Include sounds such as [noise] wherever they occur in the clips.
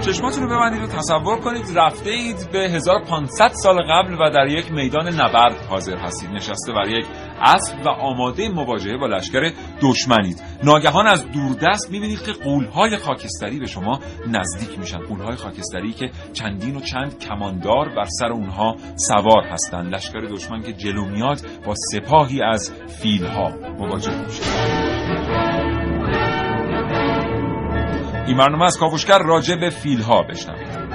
چشماتون رو ببندید و تصور کنید رفته اید به 1500 سال قبل و در یک میدان نبرد حاضر هستید. نشسته بر یک اسب و آماده مواجهه با لشکر دشمنید. ناگهان از دوردست می‌بینید که قولهای خاکستری به شما نزدیک میشن. قولهای خاکستری که چندین و چند کماندار بر سر اونها سوار هستند. لشکر دشمن که جلو میاد با سپاهی از فیلها مواجه میشه این برنامه از کاوشگر راجع به فیل ها بشنوید.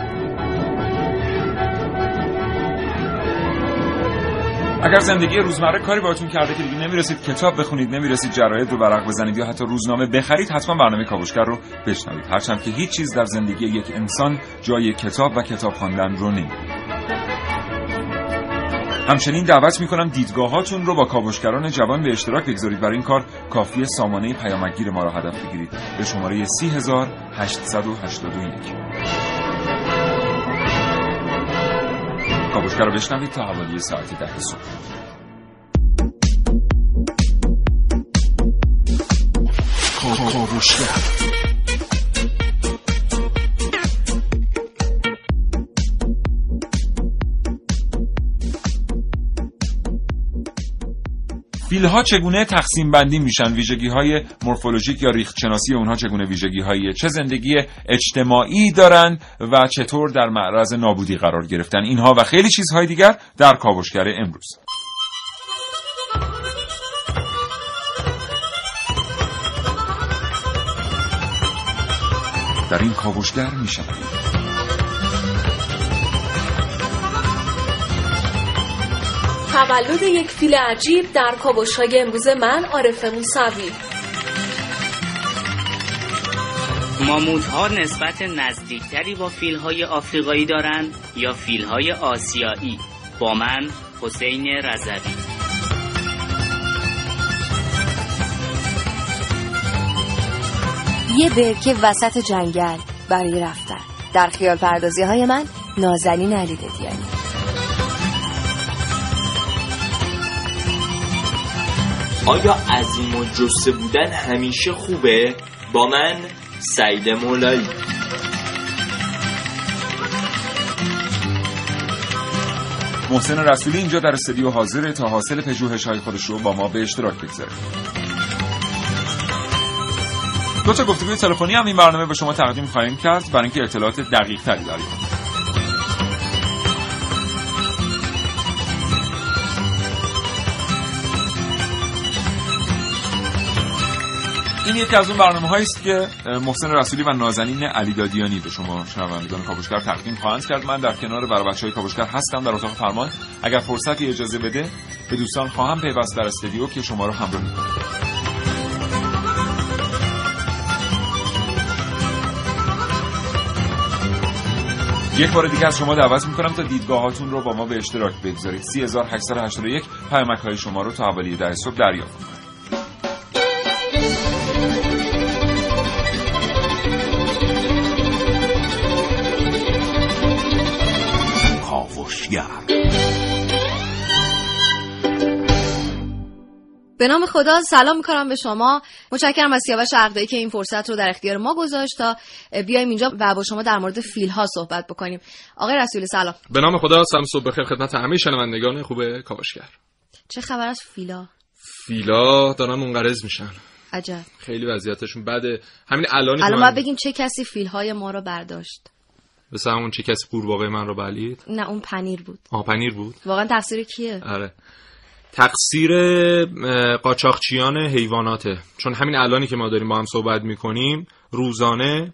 اگر زندگی روزمره کاری باهاتون کرده که دیگه نمی‌رسید کتاب بخونید نمی‌رسید جراید رو ورق بزنید یا حتی روزنامه بخرید حتما برنامه کاوشگر رو بشنوید. هرچند که هیچ چیز در زندگی یک انسان جای کتاب و کتاب خواندن رو نمی‌گیره همچنین دعوت می‌کنم دیدگاهاتون رو با کاوشگران جوان به اشتراک بگذارید. برای این کار کافی سامانه پیامگیر ما را هدف بگیرید. به شماره 3881 کاوشگر رو بشنوید تا حوالی ساعت ده صبح. کاوشگر. فیل ها چگونه تقسیم بندی میشن؟ ویژگی های مورفولوژیک یا ریخت شناسی اونها چگونه ویژگی های چه زندگی اجتماعی دارند و چطور در معرض نابودی قرار گرفتن اینها و خیلی چیزهای دیگر در کاوشگر امروز. در این کاوشگر میشنوید تولد یک فیل عجیب در کابوش های امروز من عارف موسوی. ماموت ها نسبت نزدیکتری با فیل های آفریقایی دارند یا فیل های آسیایی؟ با من حسین رضوی. یه برکه وسط جنگل برای رفتن. در خیال پردازی های من نازنین علی ددیانی. آیا عظیم و جسه بودن همیشه خوبه؟ با من سعید مولایی. محسن رسولی اینجا در استودیو حاضره تا حاصل پژوهش های خودش رو با ما به اشتراک بگذاره. دو تا گفتگوی تلفنی هم این برنامه به شما تقدیم خواهیم کرد. برای اینکه اطلاعات دقیق تری دریافت این یکی از اون برنامه است که محسن رسولی و نازنین علی دادیانی به شما شنوندگان کاوشگر تقدیم خواهند کرد. من در کنار برای بچه های کاوشگر هستم. در اتاق فرمان اگر فرصتی اجازه بده به دوستان خواهم پیوست در استودیو که شما رو همراهی کنم یک بار دیگه از شما دعوت می‌کنم تا دیدگاهاتون رو با ما به اشتراک بگذارید. 3881 پیامک های شما رو تا حوالی در صبح دریافت کنید به نام خدا سلام می‌کنم به شما. متشکرم از سیاوش عقدایی که این فرصت رو در اختیار ما گذاشت تا بیایم اینجا و با شما در مورد فیل ها صحبت بکنیم. آقای رسول سلام. به نام خدا سلام صبح بخیر خدمت همه شنوندگان خوب کاوشگر. چه خبر از فیلا؟ فیلا دارن منقرض میشن. عجب. خیلی وضعیتشون بده. همین الانی الان باید بگیم چه کسی فیل های ما رو برداشت. مثل همون چه کسی قورباغه من رو بلید؟ نه اون پنیر بود. آه پنیر بود؟ واقعا تقصیر کیه؟ آره. تقصیر قاچاقچیان حیواناته. چون همین الانی که ما داریم با هم صحبت می‌کنیم روزانه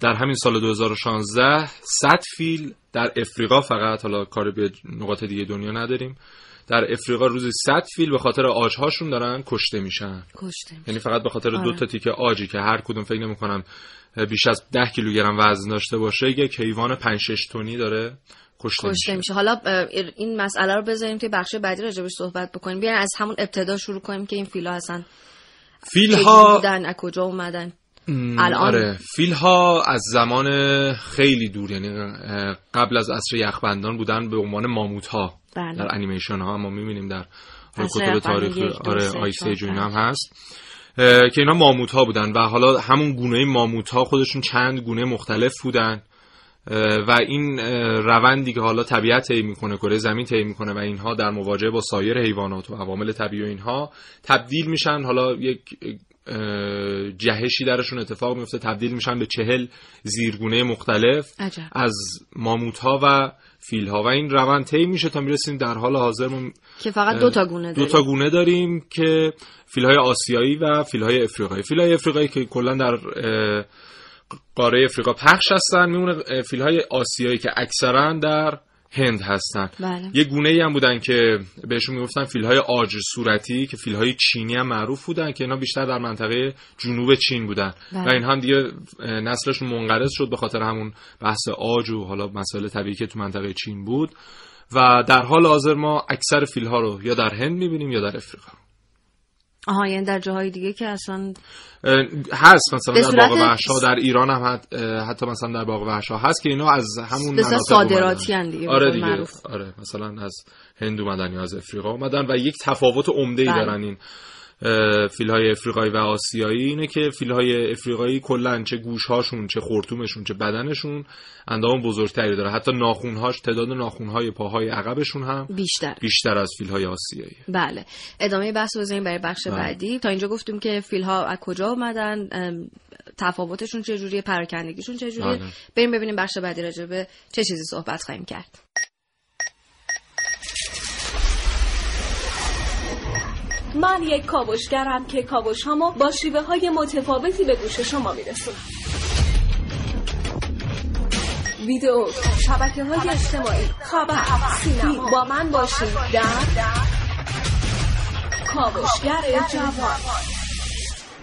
در همین سال 2016 100 فیل در افریقا فقط حالا کار به نقاط دیگه دنیا نداریم در افریقا روزی 100 فیل به خاطر آجهاشون دارن کشته میشن. کشته یعنی فقط به خاطر آره. دو تا تیکه آجی که هر کدوم فکر نمی‌کنم بیش از 10 کیلوگرم وزن داشته باشه یک حیوان 5 6 تنی داره. کشته, کشته میشه. میشه حالا این مسئله رو بذاریم توی بخش بعدی راجبش صحبت بکنیم. بیاین از همون ابتدا شروع کنیم که این فیلا هستن فیل ها بودن از کجا اومدن. الان؟ آره. فیل ها از زمان خیلی دور یعنی قبل از عصر یخبندان بودن به عنوان ماموت ها بله. در انیمیشن ها. ما می‌بینیم در کتب دو، آره سه، آیس چهار، ایج و اینا پنج. هم هست. که اینا ماموت ها بودن و حالا همون گونه ماموت ها خودشون چند گونه مختلف بودن. و این روندی که حالا طبیعت طی می‌کنه کره زمین طی می‌کنه و اینها در مواجهه با سایر حیوانات و عوامل طبیعی و اینها تبدیل میشن. حالا یک جهشی درشون اتفاق میفته تبدیل میشن به چهل زیرگونه مختلف عجب. از ماموت ها و فیل ها و این روند طی میشه تا می‌رسیم در حال حاضر که فقط دو تا گونه دو داریم. تا گونه داریم که فیل های آسیایی و فیل های افریقایی. فیل های افریقایی که کلا در قاره افریقا پخش هستن میمونه فیل های آسیایی که اکثرا در هند هستن. بله. یه گونه ای هم بودن که بهشون می‌گفتن فیل های آج صورتی که فیل های چینی هم معروف بودن که اینا بیشتر در منطقه جنوب چین بودن. بله. و این هم دیگه نسلشون منقرض شد به خاطر همون بحث آج و حالا مسائل طبیعی که تو منطقه چین بود. و در حال حاضر ما اکثر فیل ها رو یا در هند می‌بینیم یا در افریقا آها یعنی در جاهای دیگه که اصلا هست مثلا در باغ وحش ها در ایران هم حت- حتی مثلا در باغ وحش ها هست که اینا از همون مناطق صادراتی. هن دیگه، آره دیگه معروف. آره مثلا از هند اومدن یا از افریقا اومدن و یک تفاوت عمده ای بله. دارن این فیل های افریقایی و آسیایی اینه که فیل های افریقایی کلا چه گوش هاشون چه خرطومشون چه بدنشون اندام بزرگتری داره. حتی ناخونهاش تعداد ناخونهای پاهای عقبشون هم بیشتر. بیشتر از فیل های آسیایی. بله. ادامه بحث رو بزنیم برای بخش بله. بعدی. تا اینجا گفتیم که فیل ها از کجا اومدن تفاوتشون چجوریه پراکندگیشون چجوریه؟ بله. بریم ببینیم بخش بعدی راجع به چه چیزی صحبت خواهیم کرد. من یک کاوشگرم که کاوش هامو با شیوه های متفاوتی به گوش شما میرسونم. ویدیو شبکه های اجتماعی خبر سینما. با من باشید در کاوشگر جوان.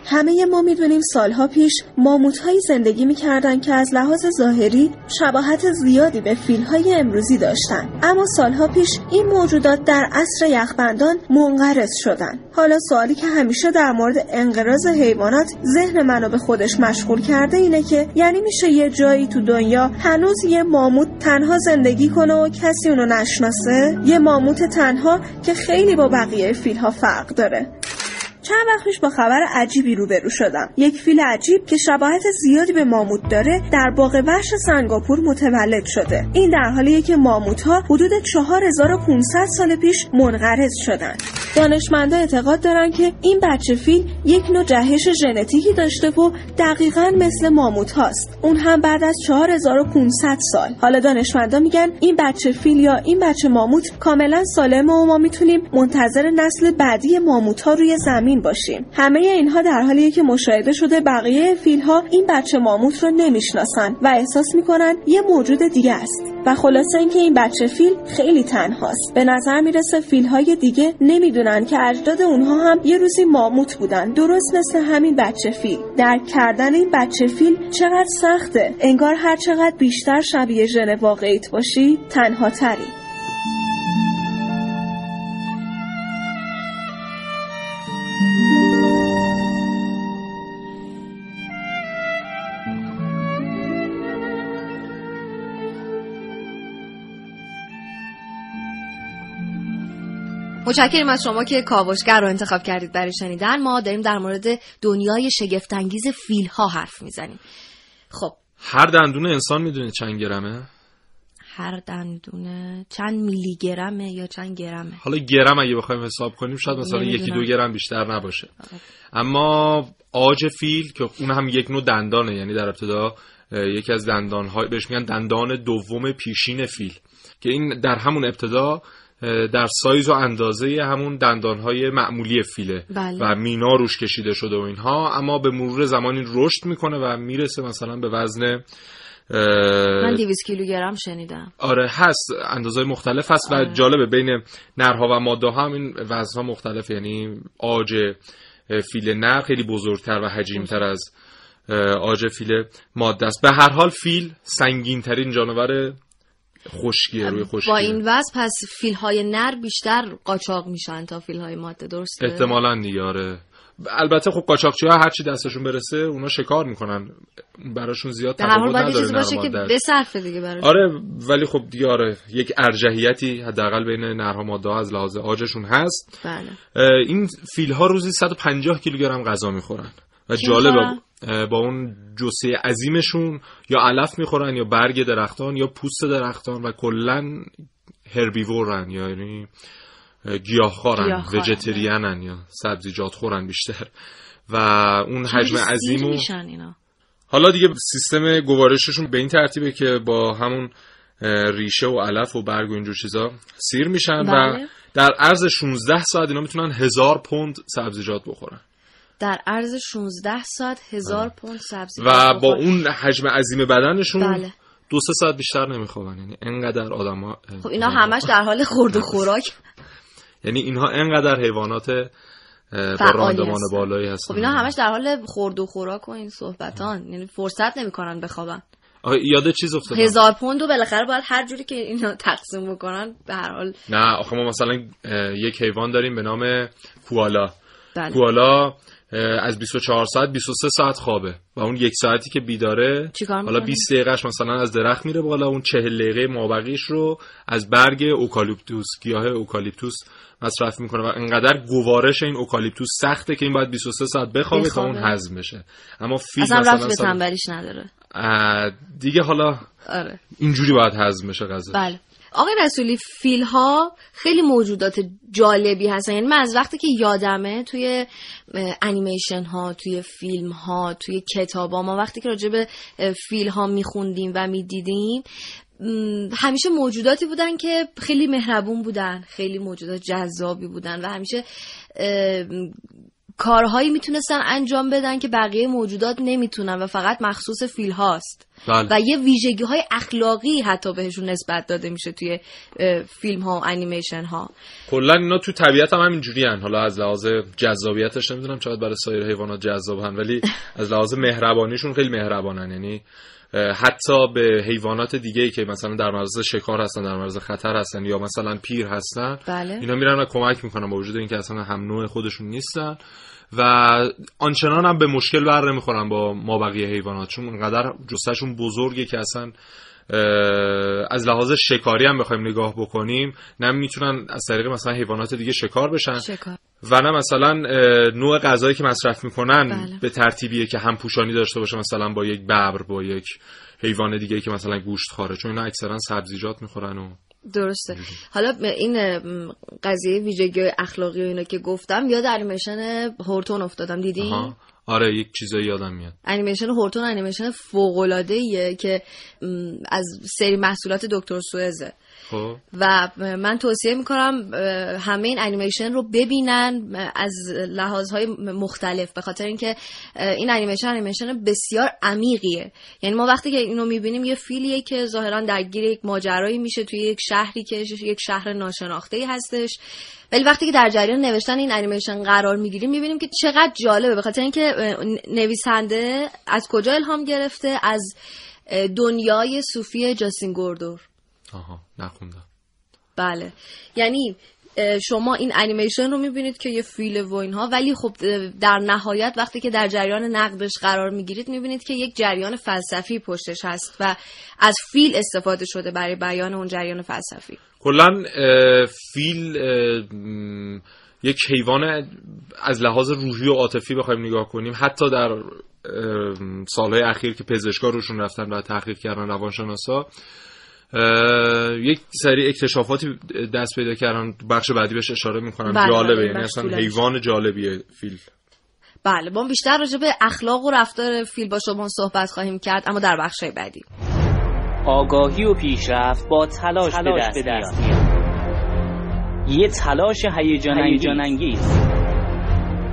همه ما می‌دونیم سالها پیش ماموتهایی زندگی می‌کردن که از لحاظ ظاهری شباهت زیادی به فیلهای امروزی داشتن. اما سالها پیش این موجودات در عصر یخبندان منقرض شدن. حالا سوالی که همیشه در مورد انقراض حیوانات ذهن منو به خودش مشغول کرده اینه که یعنی میشه یه جایی تو دنیا هنوز یه ماموت تنها زندگی کنه و کسی اونو نشناسه؟ یه ماموت تنها که خیلی با بقیه فیلها فرق داره. چند وقت پیش با خبر عجیبی روبرو شدم. یک فیل عجیب که شباهت زیادی به ماموت داره در باغ وحش سنگاپور متولد شده. این در حالیه که ماموت ها حدود 4500 سال پیش منقرض شدن دانشمندا اعتقاد دارن که این بچه فیل یک نوع جهش ژنتیکی داشته و دقیقا مثل ماموت هاست. اون هم بعد از 4500 سال. حالا دانشمندا میگن این بچه فیل یا این بچه ماموت کاملا سالمه و ما می‌تونیم منتظر نسل بعدی ماموت ها روی زمین باشیم. همه اینها در حالیه که مشاهده شده بقیه فیل ها این بچه ماموت رو نمی‌شناسن و احساس می‌کنن یه موجود دیگه است. و خلاصه اینکه این بچه فیل خیلی تنهاست. به نظر می‌رسه فیل های دیگه نمی‌دونن که اجداد اونها هم یه روزی ماموت بودن. درست مثل همین بچه فیل درک کردن این بچه فیل چقدر سخته. انگار هر چقدر بیشتر شبیه ژن واقعیت باشی تنها تری. متشکریم از شما که کاوشگر رو انتخاب کردید برای شنیدن. ما داریم در مورد دنیای شگفتانگیز فیل ها حرف می‌زنیم. خب. هر دندون انسان می‌دونید چند گرمه؟ هر دندونه چند میلی گرمه یا چند گرمه؟ حالا گرم اگه بخوایم حساب کنیم شاید مثلا نمی‌دونم. یکی دو گرم بیشتر نباشه. اما آج فیل که اون هم یک نوع دندانه یعنی در ابتدا یکی از دندان های بهش میگن دندان دوم پیشین فیل که این در همون ابتدا در سایز و اندازه همون دندانهای معمولی فیله. بله. و مینا روش کشیده شده و اینها. اما به مرور زمانی رشد می‌کنه و می‌رسه مثلا به وزن من 200 کیلوگرم شنیدم. آره هست. اندازه مختلف هست و آره. جالبه بین نرها و ماده ها هم این وزنها مختلف. یعنی آج فیل نر خیلی بزرگتر و حجیمتر از آج فیل ماده است. به هر حال فیل سنگین ترین جانور خشکیه روی خشکی با این وضع پس فیل های نر بیشتر قاچاق میشن تا فیل های ماده درسته؟ احتمالا دیگه آره. البته خب قاچاقچی ها هر چی دستشون برسه اونا شکار می‌کنن. براشون زیاد تفاوت نداره چیزی باشه که. بصرفه دیگه براش. آره ولی خب دیگه آره. یک ارجحیتی حداقل بین نرها ماده از لحاظ آجشون هست. بله. این فیل ها روزی 150 کیلوگرم غذا می‌خورن. و جالبه با اون جسه عظیمشون یا علف می‌خورن یا برگ درختان یا پوست درختان و کلا هربیورن یا یعنی اه، گیاهخوارن. وجتریانن یا سبزیجات خورن بیشتر و اون حجم عظیم و حالا دیگه سیستم گوارششون به این ترتیبه که با همون ریشه و علف و برگ و اینجور چیزا سیر میشن و بله. در عرض 16 ساعت اینا می‌تونن هزار پوند سبزیجات بخورن در عرض 16 ساعت هزار پوند سبزی و با. اون حجم عظیم بدنشون بله. دو سه ساعت بیشتر نمیخوابن یعنی انقدر آدما خب اینا همش در حال خورد و خوراک. یعنی اینها انقدر حیوانات با راندمان. بالایی هستن. خب اینا همش در حال خورد و خوراک و این صحبتان. یعنی فرصت نمی‌کنن بخوابن. یاد چیز افتادم هزار پوند و بالاخره باید هر جوری که اینا تقسیم بکنن به هر حال. نه آخه ما مثلا یک حیوان داریم به نام کوالا بله. کوالا از 24 ساعت 23 ساعت خوابه. و اون یک ساعتی که بیداره حالا می‌کنه؟ 20 دقیقهش مثلا از درخت میره بالا اون 40 دقیقه مابقیش رو از برگ اوکالیپتوس گیاه اوکالیپتوس مصرف می‌کنه و انقدر گوارش این اوکالیپتوس سخته که این باید 23 ساعت بخوابه تا. اون هضم بشه. اما فیل اصلا مثلا به تنبلیش نداره. دیگه حالا آره. اینجوری باید هضم بشه غذا. بله. آقای رسولی فیل ها خیلی موجودات جالبی هستن. یعنی من از وقتی که یادمه توی انیمیشن ها توی فیلم ها توی کتاب ها ما وقتی که راجع به فیل ها میخوندیم و می‌دیدیم همیشه موجوداتی بودن که خیلی مهربون بودن خیلی موجودات جذابی بودن و همیشه کارهایی می‌تونستن انجام بدن که بقیه موجودات نمی‌تونن و فقط مخصوص فیل هاست بله. و یه ویژگی های اخلاقی حتی بهشون نسبت داده میشه توی فیلم ها و انیمیشن ها کلا اینا تو طبیعت هم همینجوری هن. حالا از لحاظ جذابیتش نمی‌دونم چقدر برای سایر حیوانات جذابن ولی [laughs] از لحاظ مهربانیشون خیلی مهربانن یعنی حتی به حیوانات دیگه ای که مثلا در معرض شکار هستن در معرض خطر هستن یا مثلا پیر هستن بله. اینا میرن و کمک می‌کنن با وجود اینکه اصلا هم نوع خودشون نیستن. و آنچنان هم به مشکل بر نمی‌خورن با ما بقیه حیوانات چون انقدر جستشون بزرگه که اصلا از لحاظ شکاری هم بخوایم نگاه بکنیم نه می‌تونن از طریق مثلا حیوانات دیگه شکار بشن. شکار. و نه مثلا نوع غذایی که مصرف می‌کنن بله. به ترتیبیه که هم پوشانی داشته باشه مثلا با یک ببر با یک حیوان دیگه که مثلا گوشت خاره چون اینا اکثرا سبزیجات می‌خورن و درسته. حالا این قضیه ویژگی اخلاقی و اینا که گفتم یاد انیمیشن هورتون افتادم دیدی. آره یک چیزایی یادم میاد. انیمیشن هورتون انیمیشن فوق العاده که از سری محصولات دکتر سوئزه. خب. و من توصیه می‌کنم همه این انیمیشن رو ببینن از لحاظهای مختلف به خاطر اینکه این انیمیشن انیمیشن بسیار عمیقیه. یعنی ما وقتی که اینو می‌بینیم یه فیلیه که ظاهرا درگیر یک ماجرایی میشه توی یک شهری که یک شهر ناشناخته ای هستش. ولی وقتی که در جریان نوشتن این انیمیشن قرار می‌گیریم می‌بینیم که چقدر جالبه. به خاطر اینکه نویسنده از کجا الهام گرفته؟ از دنیای صوفی جاستین گوردور. آها. نخوندم. بله. یعنی شما این انیمیشن رو می‌بینید که یه فیل و اینها ولی خب در نهایت وقتی که در جریان نقدش قرار می‌گیرید می‌بینید که یک جریان فلسفی پشتش هست و از فیل استفاده شده برای بیان اون جریان فلسفی. کلا فیل یک حیوان از لحاظ روحی و عاطفی بخوایم نگاه کنیم. حتی در سالهای اخیر که پزشکا روشون رفتن و تحقیق کردن روانشناسا یک سری اکتشافاتی دست پیدا کردن بخش بعدی بهش اشاره می‌کنم. بله جالبه بله یعنی اصلا حیوان جالبیه فیل. بله ما بیشتر راجع به اخلاق و رفتار فیل با شما صحبت خواهیم کرد اما در بخش بعدی. آگاهی و پیشرفت با تلاش, تلاش به دست میاد. یه تلاش هیجان انگیز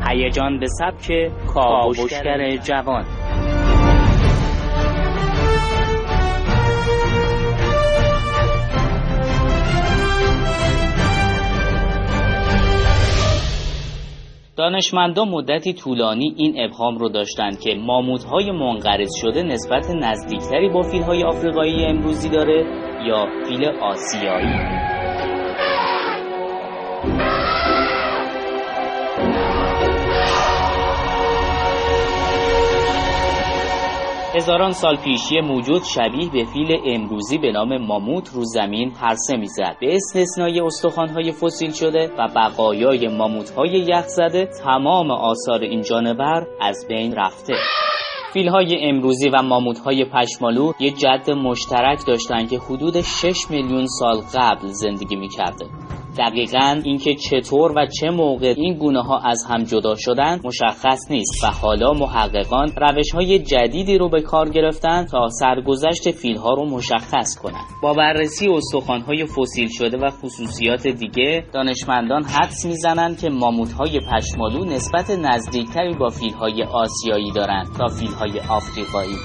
هیجان به سبک کاوشگر جوان. دانشمندان مدتی طولانی این ابهام رو داشتند که ماموت‌های منقرض شده نسبت نزدیکتری با فیل‌های آفریقایی امروزی داره یا فیل آسیایی. هزاران سال پیش یه موجود شبیه به فیل امروزی به نام ماموت رو زمین پرسه می‌زد. به استثنای استخوانهای فسیل شده و بقایای ماموتهای یخ زده تمام آثار این جانور از بین رفته. فیلهای امروزی و ماموتهای پشمالو یه جد مشترک داشتن که حدود 6 میلیون سال قبل زندگی می‌کرده دقیقا اینکه چطور و چه موقع این گونه ها از هم جدا شدن مشخص نیست و حالا محققان روش های جدیدی رو به کار گرفتن تا سرگذشت فیل ها رو مشخص کنند با بررسی استخوان های فسیل شده و خصوصیات دیگه دانشمندان حدس می‌زنند که ماموت های پشمالو نسبت نزدیکتری با فیل های آسیایی دارند تا فیل های آفریقایی.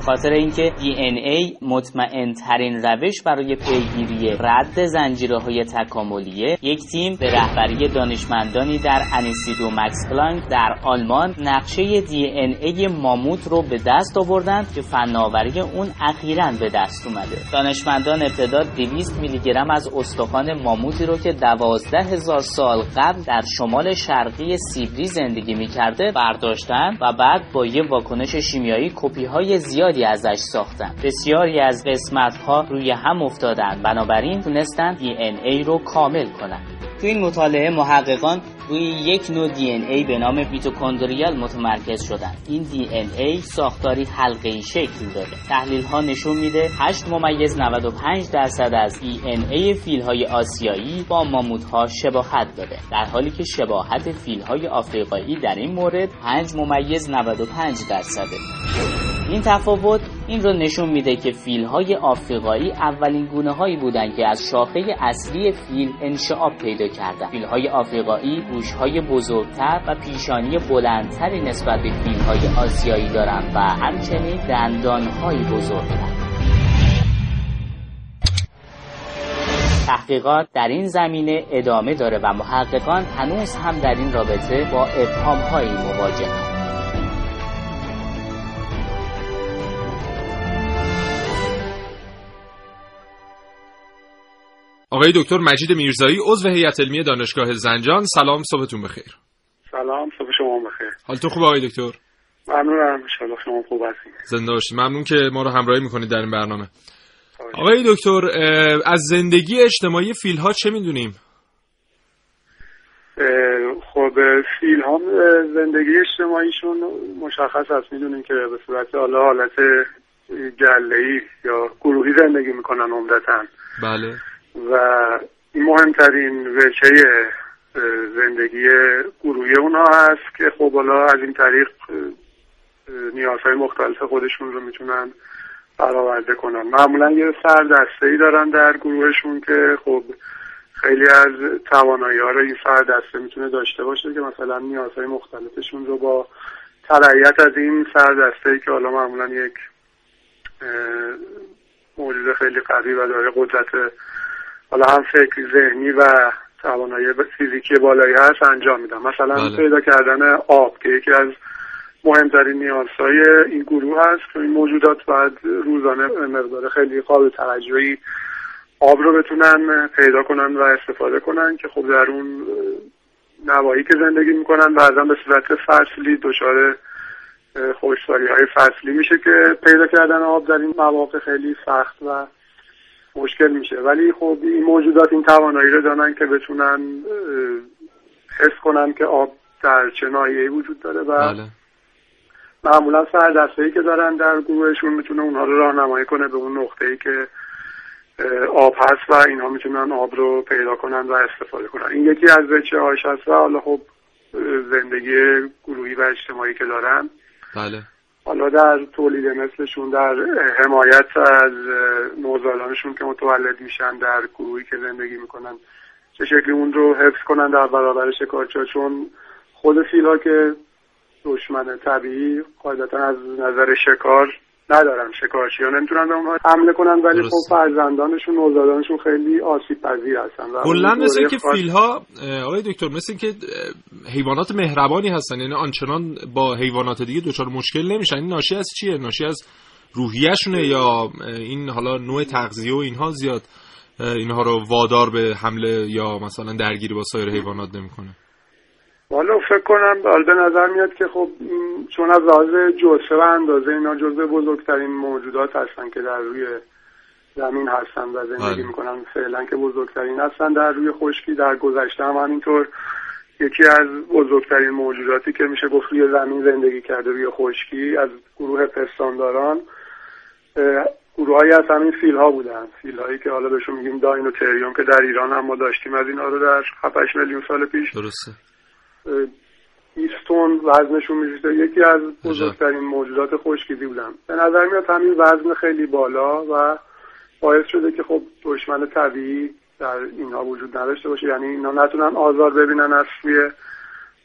به خاطر اینکه ای مطمئن ترین روش برای پیگیری رد زنجیره های تکاملیه یک تیم به رهبری دانشمندانی در انیسید و مکس پلانک در آلمان نقشه ای ماموت رو به دست آوردند که فناوری اون اخیرا به دست اومده. دانشمندان ابتدا 200 میلی گرم از استخوان ماموتی رو که 12 هزار سال قبل در شمال شرقی سیبری زندگی می‌کرده برداشتن و بعد با یه واکنش شیمیایی کپی های زیادی ازش ساختن. بسیاری از قسمت ها روی هم افتادن. بنابراین تونستن دی ای رو کامل کنن. تو این مطالعه محققان روی یک نوع دی ای به نام میتوکندریال متمرکز شدن. این دی ای ساختاری حلقه شکل داره. تحلیل ها نشون میده 8 ممیز 95 درصد از دی ای فیل های آسیایی با ماموت ها شباهت داره. در حالی که شباهت فیل های آفریقایی در این مورد 5 ممیز 95 درصده. این تفاوت این رو نشون میده که فیل های آفریقایی اولین گونه هایی بودن که از شاخه اصلی فیل انشعاب پیدا کردن فیل های آفریقایی گوش های بزرگتر و پیشانی بلندتری نسبت به فیل های آسیایی دارند و همچنین دندان های بزرگتر. تحقیقات در این زمینه ادامه داره و محققان هنوز هم در این رابطه با ابهام هایی مواجهند. آقای دکتر مجید میرزایی عضو هیئت علمی دانشگاه زنجان. سلام صبحتون بخیر. سلام صبح شما بخیر. حالتون خوبه آقای دکتر؟ ممنونم ان شما خوب هستید. زنده باشید. ممنون که ما رو همراهی می‌کنید در این برنامه. آقای دکتر از زندگی اجتماعی فیل ها چه می‌دونیم؟ خب فیل ها زندگی اجتماعیشون مشخص هست می‌دونیم که به صورت حالا حالت گله یا گروهی زندگی می‌کنن عمدتا. بله. و مهمترین وجهه زندگی گروهی اونها هست که خب حالا از این طریق نیازهای مختلف خودشون رو می‌تونن برآورده کنن. معمولا یه سر دسته ای دارن در گروهشون که خب خیلی از توانایی ها رو این سر دسته می‌تونه داشته باشه که مثلا نیازهای مختلفشون رو با تبعیت از این سر دسته ای که حالا معمولا یک موجود خیلی قوی و داره قدرت حالا هم فکر ذهنی و توانایی فیزیکی بالایی هست انجام میدم مثلا بله. پیدا کردن آب که یکی از مهمترین نیازهای این گروه هست که این موجودات باید روزانه مقدار خیلی قابل توجهی آب رو بتونن پیدا کنن و استفاده کنن که خب در اون نواحی که زندگی می‌کنن بعضا به صورت فصلی دچار خوشسالی های فصلی میشه که پیدا کردن آب در این مواقع خیلی سخت و مشکل میشه. ولی خب این موجودات این توانایی رو دارن که بتونن حس کنن که آب در چه ناحیه‌ای وجود داره و بله. معمولا سر ای که دارن در گروهشون می‌تونه اونها رو راهنمایی کنه به اون ای که آب هست و اینها می‌تونن آب رو پیدا کنن و استفاده کنن. این یکی از بچه هاش هست و حالا خب زندگی گروهی و اجتماعی که دارن. بله. حالا در تولید مثلشون در حمایت از نوزادانشون که متولد میشن در گروهی که زندگی می‌کنن چه شکلی اون رو حفظ کنن در برابر شکارچا چون خود فیل ها که دشمن طبیعی قاعدتا از نظر شکار ندارن شکارچی ها نمی‌تونن به اونها حمله کنن ولی خب فرزندانشون نوزادانشون خیلی آسیب پذیر هستن کلا مثل که فیل ها آقای دکتر مثل که حیوانات مهربانی هستن یعنی آنچنان با حیوانات دیگه دچار مشکل نمیشن. این ناشی از چیه؟ ناشی از روحیهشونه یا این حالا نوع تغذیه و اینها زیاد اینها رو وادار به حمله یا مثلا درگیری با سایر حیوانات نمی‌کنه؟ والا فکر کنم به نظر میاد که خب چون از لحاظ جسه و اندازه اینا جزء بزرگترین موجودات هستن که در روی زمین هستن و زندگی بله. می‌کنن فعلا که بزرگترین هستن. در روی خشکی در گذشته هم همینطور یکی از بزرگترین موجوداتی که میشه گفت روی زمین زندگی کرده روی خشکی از گروه پستانداران گروههایی از همین فیل ها بودن. فیل هایی که حالا بهشون میگیم داینوتریوم که در ایران هم ما داشتیم از اینا رو در 7 میلیون سال پیش درسته. 20 تن وزنشون میشه یکی از بزرگترین موجودات خشکیزی بودن. به نظر میاد همین وزن خیلی بالا و باعث شده که خب دشمن طبیعی در اینها وجود نداشته باشه. یعنی اینا نتونن آزار ببینن از سوی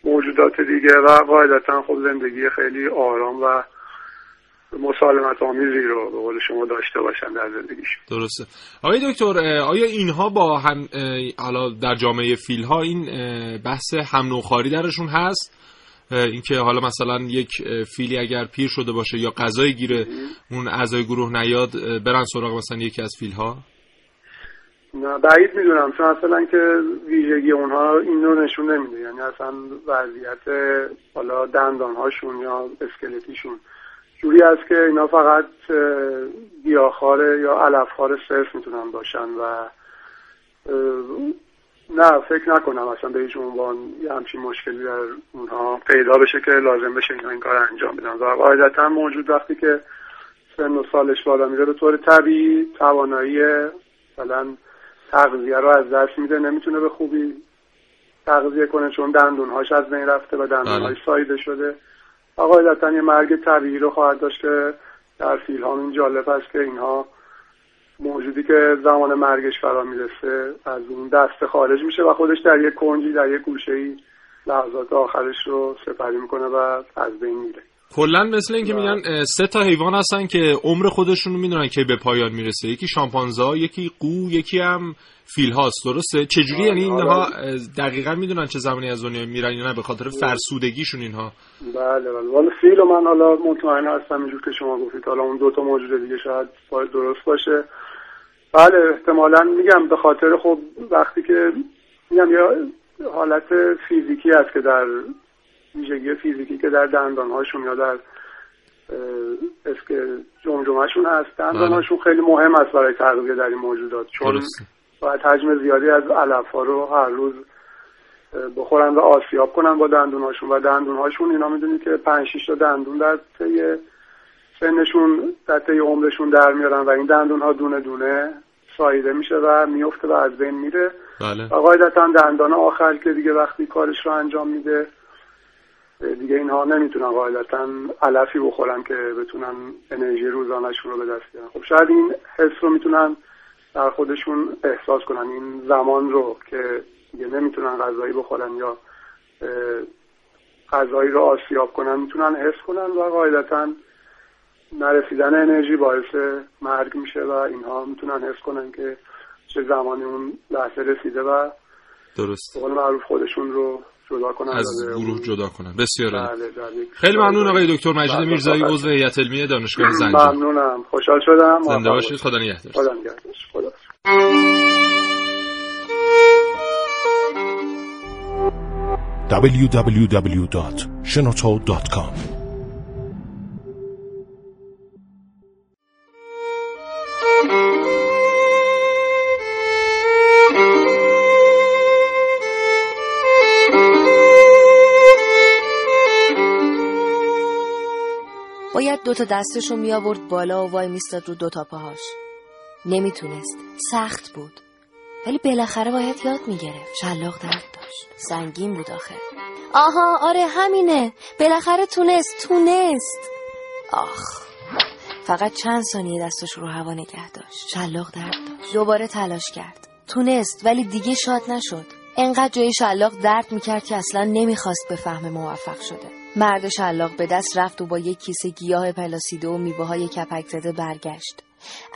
موجودات دیگه و قاعدتا خب زندگی خیلی آرام و مسالمت آمیزی رو به قول شما داشته باشن در زندگیشون. درسته. آقای دکتر آیا اینها با هم حالا در جامعه فیل ها این بحث هم نوخاری درشون هست؟ اینکه حالا مثلا یک فیلی اگر پیر شده باشه یا غذای گیره اون اعضای گروه نیاد برن سراغ مثلا یکی از فیل ها نه بعید می‌دونم. چون اصلا که ویژگی اونها این رو نشون نمیده. یعنی اصلا وضعیت حالا دندان هاشون یا اسکلتیشون. جوری است که اینا فقط گیاهخواره یا علفخوار صرف می‌تونن باشن و نه فکر نکنم اصلا به هیچ عنوان یه همچین مشکلی در اونها پیدا بشه که لازم بشه اینا این کار انجام بدن. و قاعدتا موجود وقتی که سن و سالش بالا میره به طور طبیعی توانایی مثلا تغذیه رو از دست میده. نمی‌تونه به خوبی تغذیه کنه چون دندونهاش از بین رفته و دندونهاش بله. سایده شده. قاعدتا یه مرگ طبیعی رو خواهد داشت که در فیل ها این جالب است که اینها موجودی که زمان مرگش فرا می‌رسه از اون دست خارج میشه و خودش در یک کنجی در یک گوشه ای لحظات آخرش رو سپری می‌کنه و از بین میره. کلا مثل اینکه میگن سه تا حیوان هستن که عمر خودشون رو می‌دونن که به پایان می‌رسه. یکی شامپانزا یکی قو یکی هم فیل هاست. درسته؟ چجوری؟ یعنی اینها دقیقا می‌دونن چه زمانی از دنیا میرن یا نه به خاطر فرسودگیشون اینها. بله بله. ولی فیل و من حالا مطمئن هستم اینجور که شما گفتید. حالا اون دوتا موجود دیگه شاید درست باشه. بله احتمالا میگم به خاطر خب وقتی که میگم یا حالت فیزیکی است که در ویژگی فیزیکی که در دندانهاشون یا در اسک جمجمهشون هست دندانهاشون خیلی مهم است برای تغذیه در این موجودات. چون باید حجم زیادی از علف ها رو هر روز بخورن و آسیاب کنن با دندونهاشون. و دندونهاشون اینا می‌دونید که پنج شیش تا دندون در طی سنشون در طی عمرشون در میارن و این دندون ها دونه دونه سایده میشه و میفته و از بین میره. بله. و قاعدتا دندان آخر که دیگه وقتی کارش رو انجام میده دیگه اینها نمی‌تونن قاعدتا علفی بخورن که بتونن انرژی روزانهشون رو به دست بیارن. خب شاید این حس رو می‌تونن در خودشون احساس کنن این زمان رو که دیگه نمی‌تونن غذایی بخورن یا غذایی رو آسیاب کنن می‌تونن حس کنن و قاعدتا نرسیدن انرژی باعث مرگ میشه و اینها می‌تونن حس کنن که چه زمانی اون لحظه رسیده و درست به معروف خودشون رو جدا کنن از گروه جدا کنن. بسیار بله بله. خیلی ممنون آقای دکتر مجید بله میرزایی عضو هیئت علمی دانشگاه زنجان. ممنونم. خوشحال شدم. زنده باشید. خدا نگهدار. خدا نگهدار. خدا www.shenoto.com دوتا دستشو می آورد بالا و وای میستاد رو دوتا پاهاش. نمی‌تونست. سخت بود. ولی بالاخره باید یاد می‌گرفت. شلاق درد داشت. سنگین بود آخه. آها آره همینه. بالاخره تونست تونست. آخ. فقط چند ثانیه دستش رو هوا نگه داشت. شلاق درد داشت. دوباره تلاش کرد. تونست ولی دیگه شاد نشد. انقدر جای شلاق درد می‌کرد که اصلا نمی‌خواست به فهم موفق شده. مرد شلاق به دست رفت و با یک کیسه گیاه پلاسیده و میوه های کپک زده برگشت.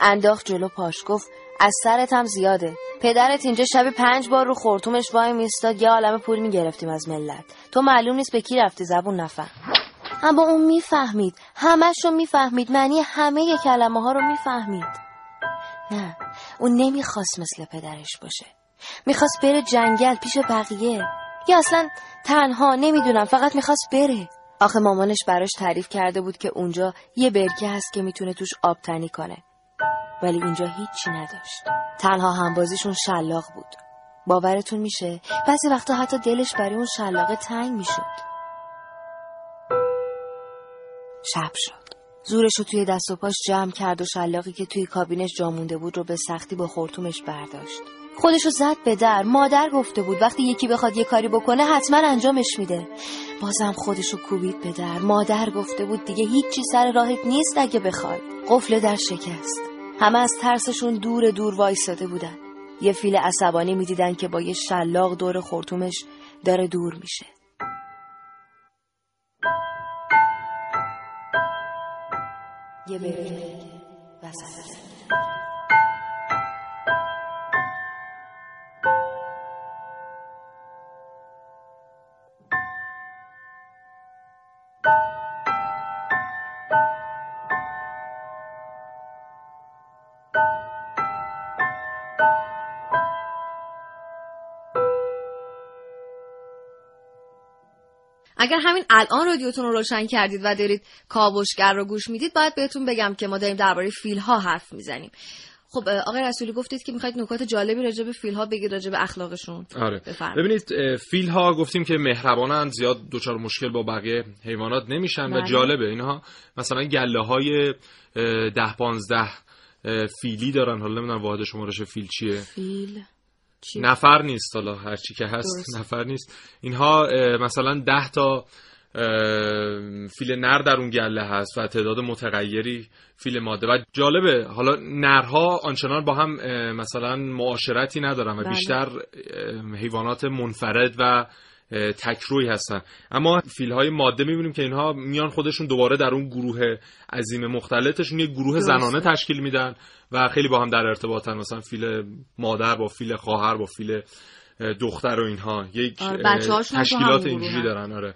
انداخت جلو پاش گفت از سرت هم زیاده. پدرت اینجا شب پنج بار رو خورتومش وای میستاد. یه عالم پول می‌گرفتیم از ملت. تو معلوم نیست به کی رفتی زبون نفهم. اما اون می‌فهمید. همش رو می‌فهمید. معنی همه کلمه ها رو می‌فهمید. نه اون نمی‌خواست مثل پدرش باشه. می‌خواست بره جنگل پیش بقیه. یا اصلا تنها نمی‌دونم فقط می‌خواست بره. آخه مامانش براش تعریف کرده بود که اونجا یه برکه هست که می‌تونه توش آب تنی کنه. ولی اینجا هیچی نداشت. تنها همبازیشون شلاق بود. باورتون میشه؟ بعضی وقتا حتی دلش برای اون شلاقه تنگ می‌شد. شب شد. زورش رو توی دست و پاش جمع کرد و شلاقی که توی کابینش جا مونده بود رو به سختی با خورتومش برداشت. خودش رو زد به در. مادر گفته بود وقتی یکی بخواد یه کاری بکنه حتما انجامش میده. بازم خودش رو کوبید به در. مادر گفته بود دیگه هیچی سر راهت نیست اگه بخوای قفل در شکست. همه از ترسشون دور دور وایستاده بودن. یه فیل عصبانی می‌دیدن که با یه شلاق دور خورتومش داره دور میشه. یه اگر همین الان رادیوتون رو روشن کردید و دارید کاوشگر رو گوش می‌دید باید بهتون بگم که ما داریم درباره فیل ها حرف می‌زنیم. خب آقای رسولی گفتید که می‌خواید نکات جالبی راجع به فیل ها بگید راجع به اخلاقشون. آره. ببینید فیل ها گفتیم که مهربانن زیاد دچار مشکل با بقیه حیوانات نمیشن بله. و جالبه اینها. مثلا گله های ده پانزده فیلی دارن. حالا نمی‌دونم واحد شمارش فیل چیه. فیل. نفر نیست حالا هرچی که هست نفر نیست. اینها مثلا ده تا فیل نر در اون گله هست و تعداد متغیری فیل ماده. و جالبه حالا نرها آنچنان با هم مثلا معاشرتی ندارن و بله. بیشتر حیوانات منفرد و تکروی هستن. اما فیل های ماده می‌بینیم که اینها میان خودشون دوباره در اون گروه عظیم مختلطشون یه گروه زنانه تشکیل میدن و خیلی با هم در ارتباطن. مثلا فیل مادر با فیل خواهر با فیل دختر و اینها. یک آره، تشکیلات اینجوری دارن آره.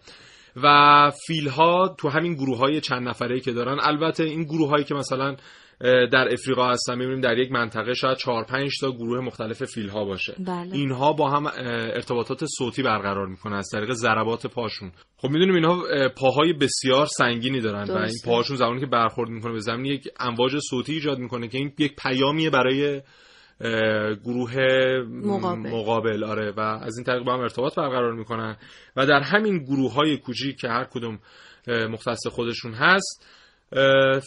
و فیل ها تو همین گروه های چند نفره که دارن البته این گروه هایی که مثلا در افریقا هستن. می‌بینیم در یک منطقه شاید 4 5 تا گروه مختلف فیل ها باشه. بله. اینها با هم ارتباطات صوتی برقرار می‌کنن از طریق ضربات پاشون. خب می‌دونیم اینها پاهای بسیار سنگینی دارن و این پاهاشون زمانی که برخورد می‌کنه به زمین یک امواج صوتی ایجاد می‌کنه که این یک پیامیه برای گروه مقابل. مقابل. آره و از این طریق با هم ارتباط برقرار می‌کنن. و در همین گروه های کوچیک که هر کدوم مختص خودشون هست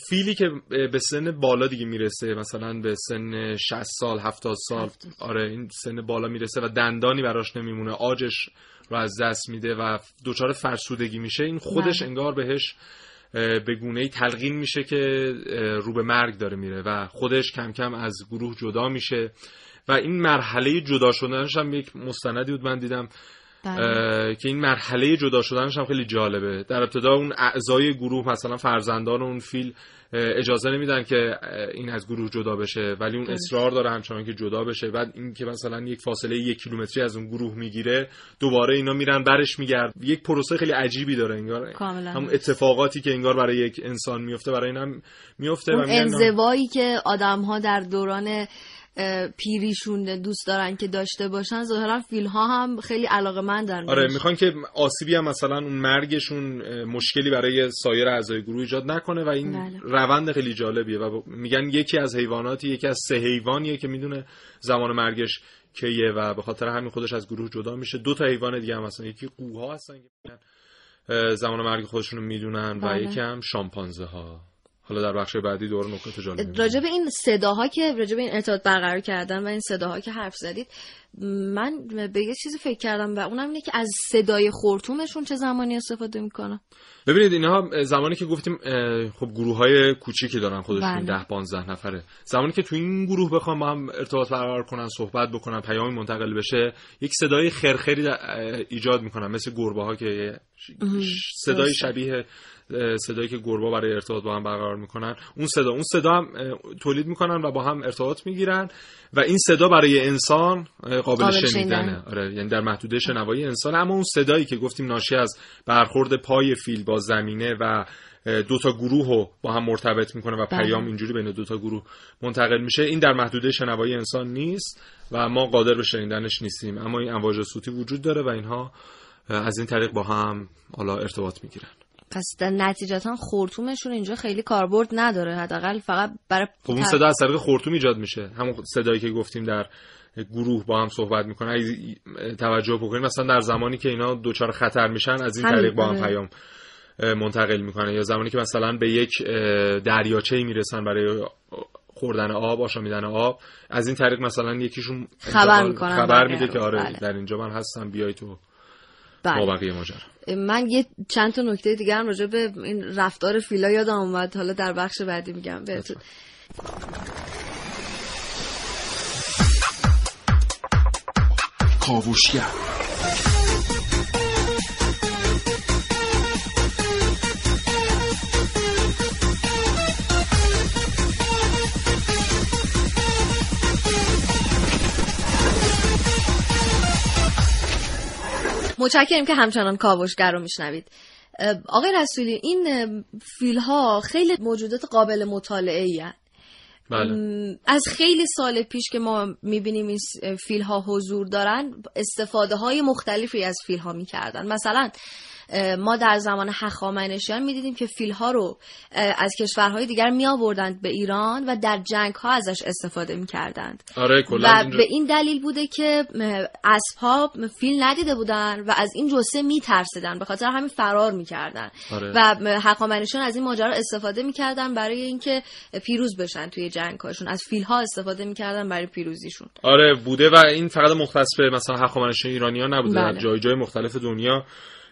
فیلی که به سن بالا دیگه می‌رسه مثلا به سن 60 سال 70 سال آره این سن بالا می‌رسه و دندانی براش نمیمونه آجش رو از دست میده و دچار فرسودگی میشه این خودش بله. انگار بهش به گونه تلقین میشه که رو به مرگ داره میره و خودش کم کم از گروه جدا میشه و این مرحله جدا شدنش هم یک مستندی بود من دیدم. که این مرحله جدا شدنش هم خیلی جالبه. در ابتدا اون اعضای گروه مثلا فرزندان اون فیل اجازه نمیدن که این از گروه جدا بشه ولی اون اصرار داره همچنان که جدا بشه. بعد این که مثلا یک فاصله یک کیلومتری از اون گروه می‌گیره دوباره اینا میرن برش میگرد. یک پروسه خیلی عجیبی داره انگار همون اتفاقاتی که انگار برای یک انسان میفته برای اینم میفته اون انزوایی که آدم ها در دوران پیریشون دوست دارن که داشته باشن ظاهرا فیل ها هم علاقه علاقه آره می‌خوان که آسیبی هم مثلا اون مرگشون مشکلی برای سایر اعضای گروه ایجاد نکنه و این بله. روند خیلی جالبیه و میگن یکی از حیواناتی یکی از سه حیوانیه که می‌دونه زمان مرگش کیه و به خاطر همین خودش از گروه جدا میشه دو تا حیوان دیگه هم مثلا یکی قوها هستن که زمان مرگ خودشون می‌دونن و بله. یکی هم شامپانزه ها حالا در بخش بعدی دور نکات جالب راجع به این صداها که راجع به این ارتباط برقرار کردن و این صداها که حرف زدید من به یه چیزی فکر کردم و اونم اینه که از صدای خورتومشون چه زمانی استفاده می‌کنن ببینید اینها زمانی که گفتیم خب گروه های کوچیکی دارن خودشون بله. ده 15 نفره زمانی که تو این گروه بخوام با هم ارتباط برقرار کنن صحبت بکنن پیامی منتقل بشه یک صدای خرخری ایجاد می‌کنن مثل گربه ها که صدای. شبیه صدایی که گربه برای ارتباط با هم برقرار می‌کنن. اون صدا اون صدا هم تولید می‌کنن و با هم ارتباط می‌گیرن و این صدا برای انسان قابل, قابل شنیدنه. شنیدن. آره یعنی در محدوده شنوایی انسان. اما اون صدایی که گفتیم ناشی از برخورد پای فیل با زمینه و دو تا گروه رو با هم مرتبط می‌کنه و بله. پیام اینجوری بین دو تا گروه منتقل میشه این در محدوده شنوایی انسان نیست و ما قادر به شنیدنش نیستیم. اما این امواج صوتی وجود داره و اینها از این طریق با هم حالا ارتباط می‌گیرن. پس در نتیجتا خورتومشون اینجا خیلی کاربرد نداره حداقل فقط برای خب اون صدا از طریق خورتوم ایجاد میشه همون صدایی که گفتیم در گروه با هم صحبت می‌کنن اگه توجه بکنیم مثلا در زمانی که اینا دوچار خطر میشن از این طریق با هم آره. پیام منتقل می‌کنن یا زمانی که مثلا به یک دریاچه می‌رسن برای خوردن آب آشامیدن آب از این طریق مثلا یکیشون خبر می‌کنن خبر بقیه میده. که آره بله. در اینجا من هستم بیای تو بله. با بقیه ماجرا. من یه چند تا نکته دیگه هم راجع به این رفتار فیلا یادم اومد. حالا در بخش بعدی میگم. بهتون. کاوشگر. متشکرم که همچنان کاوشگر رو میشنوید. آقای رسولی این فیل ها خیلی موجودات قابل مطالعه ای بله از خیلی سال پیش که ما می‌بینیم این فیل ها حضور دارن استفاده های مختلفی از فیل ها می‌کردن. مثلا ما در زمان هخامنشیان می‌دیدیم که فیل ها رو از کشورهای دیگر می آوردند به ایران و در جنگ ها ازش استفاده می‌کردند. آره کلا و اینجا- به این دلیل بوده که اسب ها فیل ندیده بودن و از این جسه میترسیدن به خاطر همین فرار می‌کردن. آره. و حقامنشان از این ماجرا استفاده می‌کردن برای اینکه پیروز بشن توی جنگ هاشون از فیل ها استفاده می‌کردن برای پیروزیشون. آره بوده و این فقط مختص به مثلا هخامنشیان ایرانی ها نبوده. بله. جای جای مختلف دنیا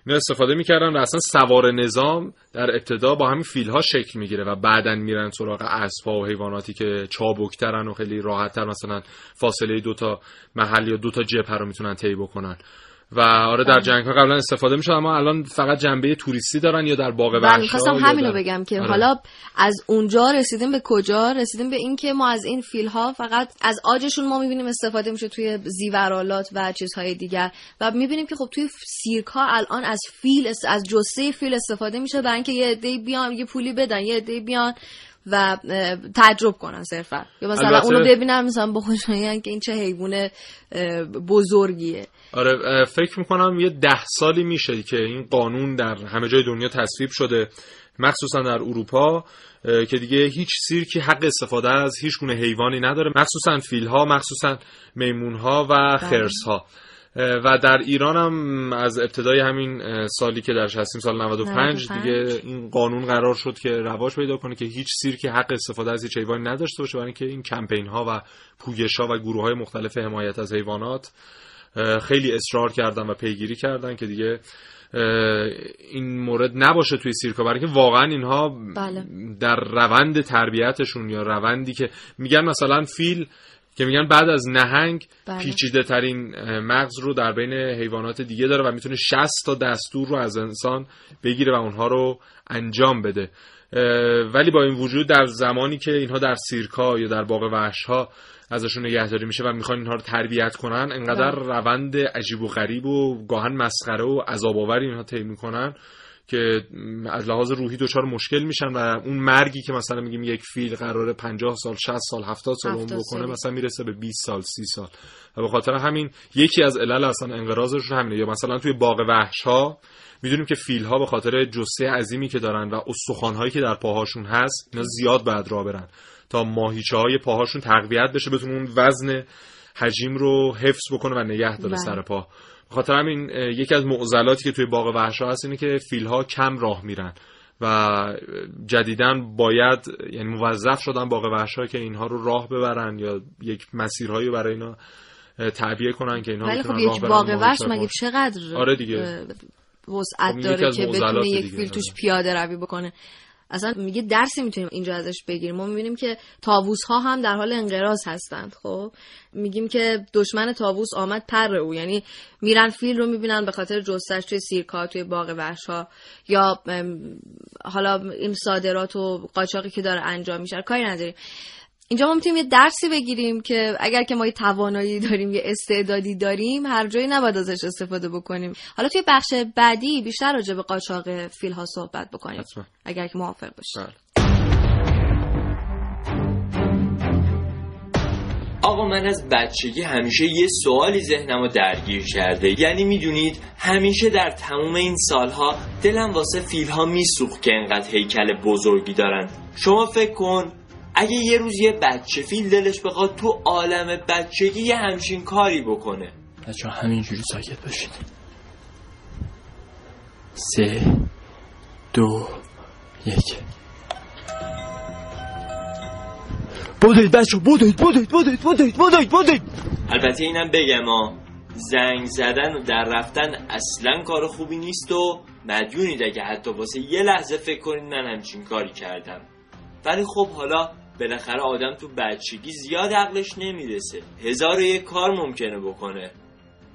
اینا استفاده می‌کردن و اصلا سوار نظام در ابتدا با همین فیل ها شکل می‌گیره و بعدا میرن سراغ اسب ها و حیواناتی که چابکترن و خیلی راحتتر مثلا فاصله دو تا محل یا دو تا جبهه رو می‌تونن طی بکنن. و آره در جنگ ها قبلا استفاده می‌شد اما الان فقط جنبه توریستی دارن یا در باغ بله وحش می‌خواستم همینو بگم که آره. حالا از اونجا رسیدیم به کجا؟ رسیدیم به اینکه ما از این فیل ها فقط از آجشون ما می‌بینیم استفاده میشه توی زیورالات و چیزهای دیگر و می‌بینیم که خب توی سیرک ها الان از فیل از جثه فیل استفاده میشه برای اینکه یه عده بیان یه پولی بدن یه عده بیان و تجربه کنن صرفا. یا مثلا البته- اونو ببینن مثلا بخوشن که این چه حیوان بزرگیه. آره فکر می‌کنم یه ده سالی میشه که این قانون در همه جای دنیا تصویب شده مخصوصا در اروپا که دیگه هیچ سیرکی حق استفاده از هیچ گونه حیوانی نداره مخصوصا فیل ها مخصوصا میمون ها و خرس ها و در ایران هم از ابتدای همین سالی که درش هستیم سال 95 95. دیگه این قانون قرار شد که رواج پیدا کنه که هیچ سیرکی حق استفاده از هیچ حیوانی نداشته باشه برای اینکه این کمپین ها و پویش ها و گروه های مختلف حمایت از حیوانات خیلی اصرار کردن و پیگیری کردن که دیگه این مورد نباشه توی سیرکا برای اینکه واقعا اینها بله. در روند تربیتشون یا روندی که میگن مثلا فیل که میگن بعد از نهنگ بله. پیچیده ترین مغز رو در بین حیوانات دیگه داره و می‌تونه 60 تا دستور رو از انسان بگیره و اونها رو انجام بده ولی با این وجود در زمانی که اینها در سیرکا یا در باغ وحش ها ازشون نگهداری میشه و می‌خوان اینها رو تربیت کنن انقدر روند عجیب و غریب و گاهن مسخره و عذاب آوری اینها طی می‌کنن که از لحاظ روحی دچار مشکل میشن و اون مرگی که مثلا میگیم یک فیل قراره 50 سال 60 سال 70 سال عمر 70 بکنه. مثلا می‌رسه به 20 سال 30 سال. و به خاطر همین یکی از علل اصلا انقراضشون همینه. یا مثلا توی باغ وحش ها می‌دونیم که فیل ها به خاطر جثه عظیمی که دارن و استخوان هایی که در پاهاشون هست اینا زیاد باید راه برن. تا ماهیچه های پاهاشون تقویت بشه بتونه اون وزن حجیم رو حفظ بکنه و نگه داره بله. سر پا. به خاطر همین یکی از معضلاتی که توی باغ وحش ها هست اینه که فیل ها کم راه میرن و جدیدن باید یعنی موظف شدن باغ وحش ها که اینها رو راه ببرن یا یک مسیرهایی برای اینا تعبیه کنن که اینها ولی خب یک باغ وحش مگه چقدر آره دیگه. وسعت خب داره که بتونه یک فیل توش پیاده روی بکنه. اصلا میگه درسی می‌تونیم اینجا ازش بگیریم. ما می‌بینیم که تاووس ها هم در حال انقراض هستند خب. میگیم که دشمن تاووس آمد پر او. یعنی میرن فیل رو می‌بینن به خاطر جستش توی سیرکا توی باغ وحش ها یا حالا این صادرات و قاچاقی که داره انجام میشه کاری نداریم. اینجا ما می‌تونیم یه درسی بگیریم که اگر که ما یه توانایی داریم یه استعدادی داریم هر جایی نباید ازش استفاده بکنیم. حالا توی بخش بعدی بیشتر راجع به قاچاق فیل ها صحبت بکنیم. اگر که موافق باشید. بله. آقا من از بچگی همیشه یه سوالی ذهنم رو درگیر کرده. یعنی می‌دونید همیشه در تمام این سالها دلم واسه فیل ها میسوخت که انقدر هیکل بزرگی دارن. شما فکر کن اگه یه روز یه بچه فیل دلش بخواد تو عالم بچگی یه همچین کاری بکنه. بچه همینجوری ساکت باشید. سه دو یک. بودید بچه بودید بودید بودید بودید بودید بودید. البته اینم بگم ها زنگ زدن و در رفتن اصلا کار خوبی نیست و مدیونید اگه حتی واسه یه لحظه فکر کنید من همچین کاری کردم. ولی خب حالا بالاخره آدم تو بچگی زیاد عقلش نمی‌رسه. هزار یک کار ممکنه بکنه.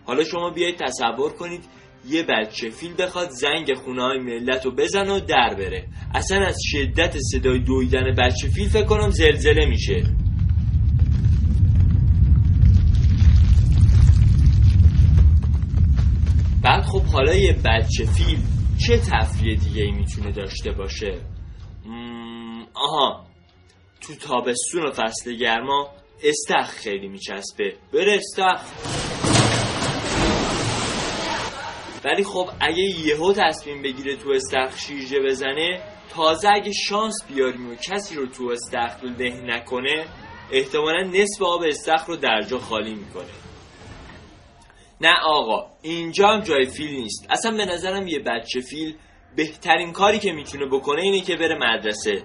حالا شما بیایید تصور کنید یه بچه فیل بخواد زنگ خونه های ملت رو بزن و در بره. اصلا از شدت صدای دویدن بچه فیل فکر کنم زلزله میشه. بعد خب حالا یه بچه فیل چه تفریه دیگه ای می‌تونه داشته باشه؟ آها. تو تابستون و فصل گرما استخ خیلی میچسبه. بره استخ ولی خب اگه یهو تصمیم بگیره تو استخ شیرجه بزنه تازه اگه شانس بیاریم و کسی رو تو استخ له نکنه احتمالا نصف آب استخ رو در جا خالی می‌کنه. نه آقا اینجا هم جای فیل نیست. اصلا به نظرم یه بچه فیل بهترین کاری که می‌تونه بکنه اینه که بره مدرسه.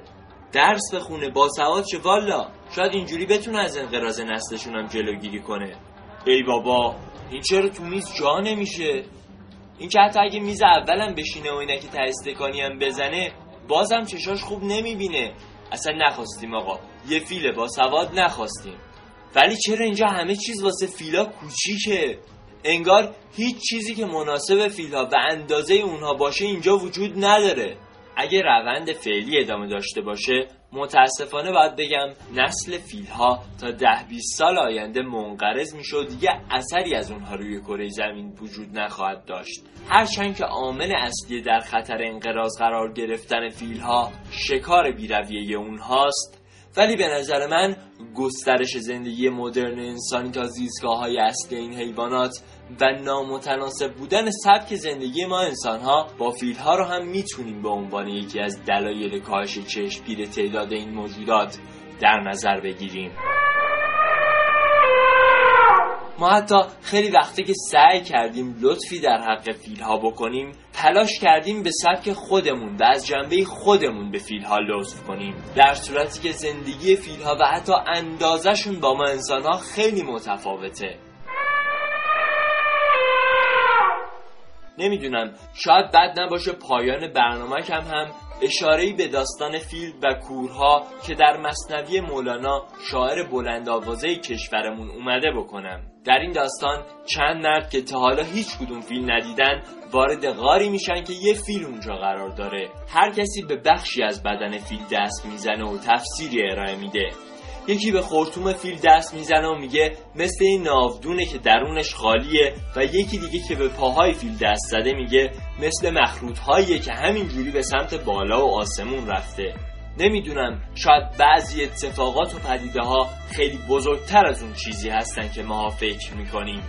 درس بخونه با سواد شه. والا شاید اینجوری بتونه از انقراض نسلشون هم جلوگیری کنه. ای بابا این چرا تو میز جا نمیشه؟ این که حتی اگه میز اولم بشینه و اینه که تستکانی هم بزنه بازم چشاش خوب نمی‌بینه. اصلا نخواستیم آقا. یه فیله با سواد نخواستیم. ولی چرا اینجا همه چیز واسه فیلا کوچیکه؟ انگار هیچ چیزی که مناسب فیلها و اندازه اونها باشه اینجا وجود نداره. اگه روند فعلی ادامه داشته باشه متاسفانه باید بگم نسل فیلها تا ده 20 سال آینده منقرض میشه دیگه اثری از اونها روی کره زمین وجود نخواهد داشت. هرچند که عامل اصلی در خطر انقراض قرار گرفتن فیلها شکار بیرویه اونهاست ولی به نظر من گسترش زندگی مدرن انسانی تا زیستگاه های اصلی این حیوانات و نامتناسب بودن سبک زندگی ما انسان ها با فیل ها رو هم می‌تونیم به عنوان یکی از دلایل کاهش چشمگیر تعداد این موجودات در نظر بگیریم. ما حتی خیلی وقتی که سعی کردیم لطفی در حق فیل ها بکنیم تلاش کردیم به سبک خودمون و از جنبه خودمون به فیل ها لطف کنیم. در صورتی که زندگی فیل ها و حتی اندازشون با ما انسان ها خیلی متفاوته. نمی‌دونم. شاید بد نباشه پایان برنامه کم هم اشارهی به داستان فیل و کورها که در مصنوی مولانا شاعر بلند آوازه کشورمون اومده بکنم. در این داستان چند مرد که تا حالا هیچ کدوم فیل ندیدن وارد غاری میشن که یه فیل اونجا قرار داره. هر کسی به بخشی از بدن فیل دست می‌زنه و تفسیری ارائه میده. یکی به خورتوم فیل دست می‌زنه و میگه مثل این ناودونه که درونش خالیه و یکی دیگه که به پاهای فیل دست زده میگه مثل مخروط هاییه که همینجوری به سمت بالا و آسمون رفته. نمی‌دونم شاید بعضی اتفاقات و پدیده ها خیلی بزرگتر از اون چیزی هستن که ما فکر می‌کنیم.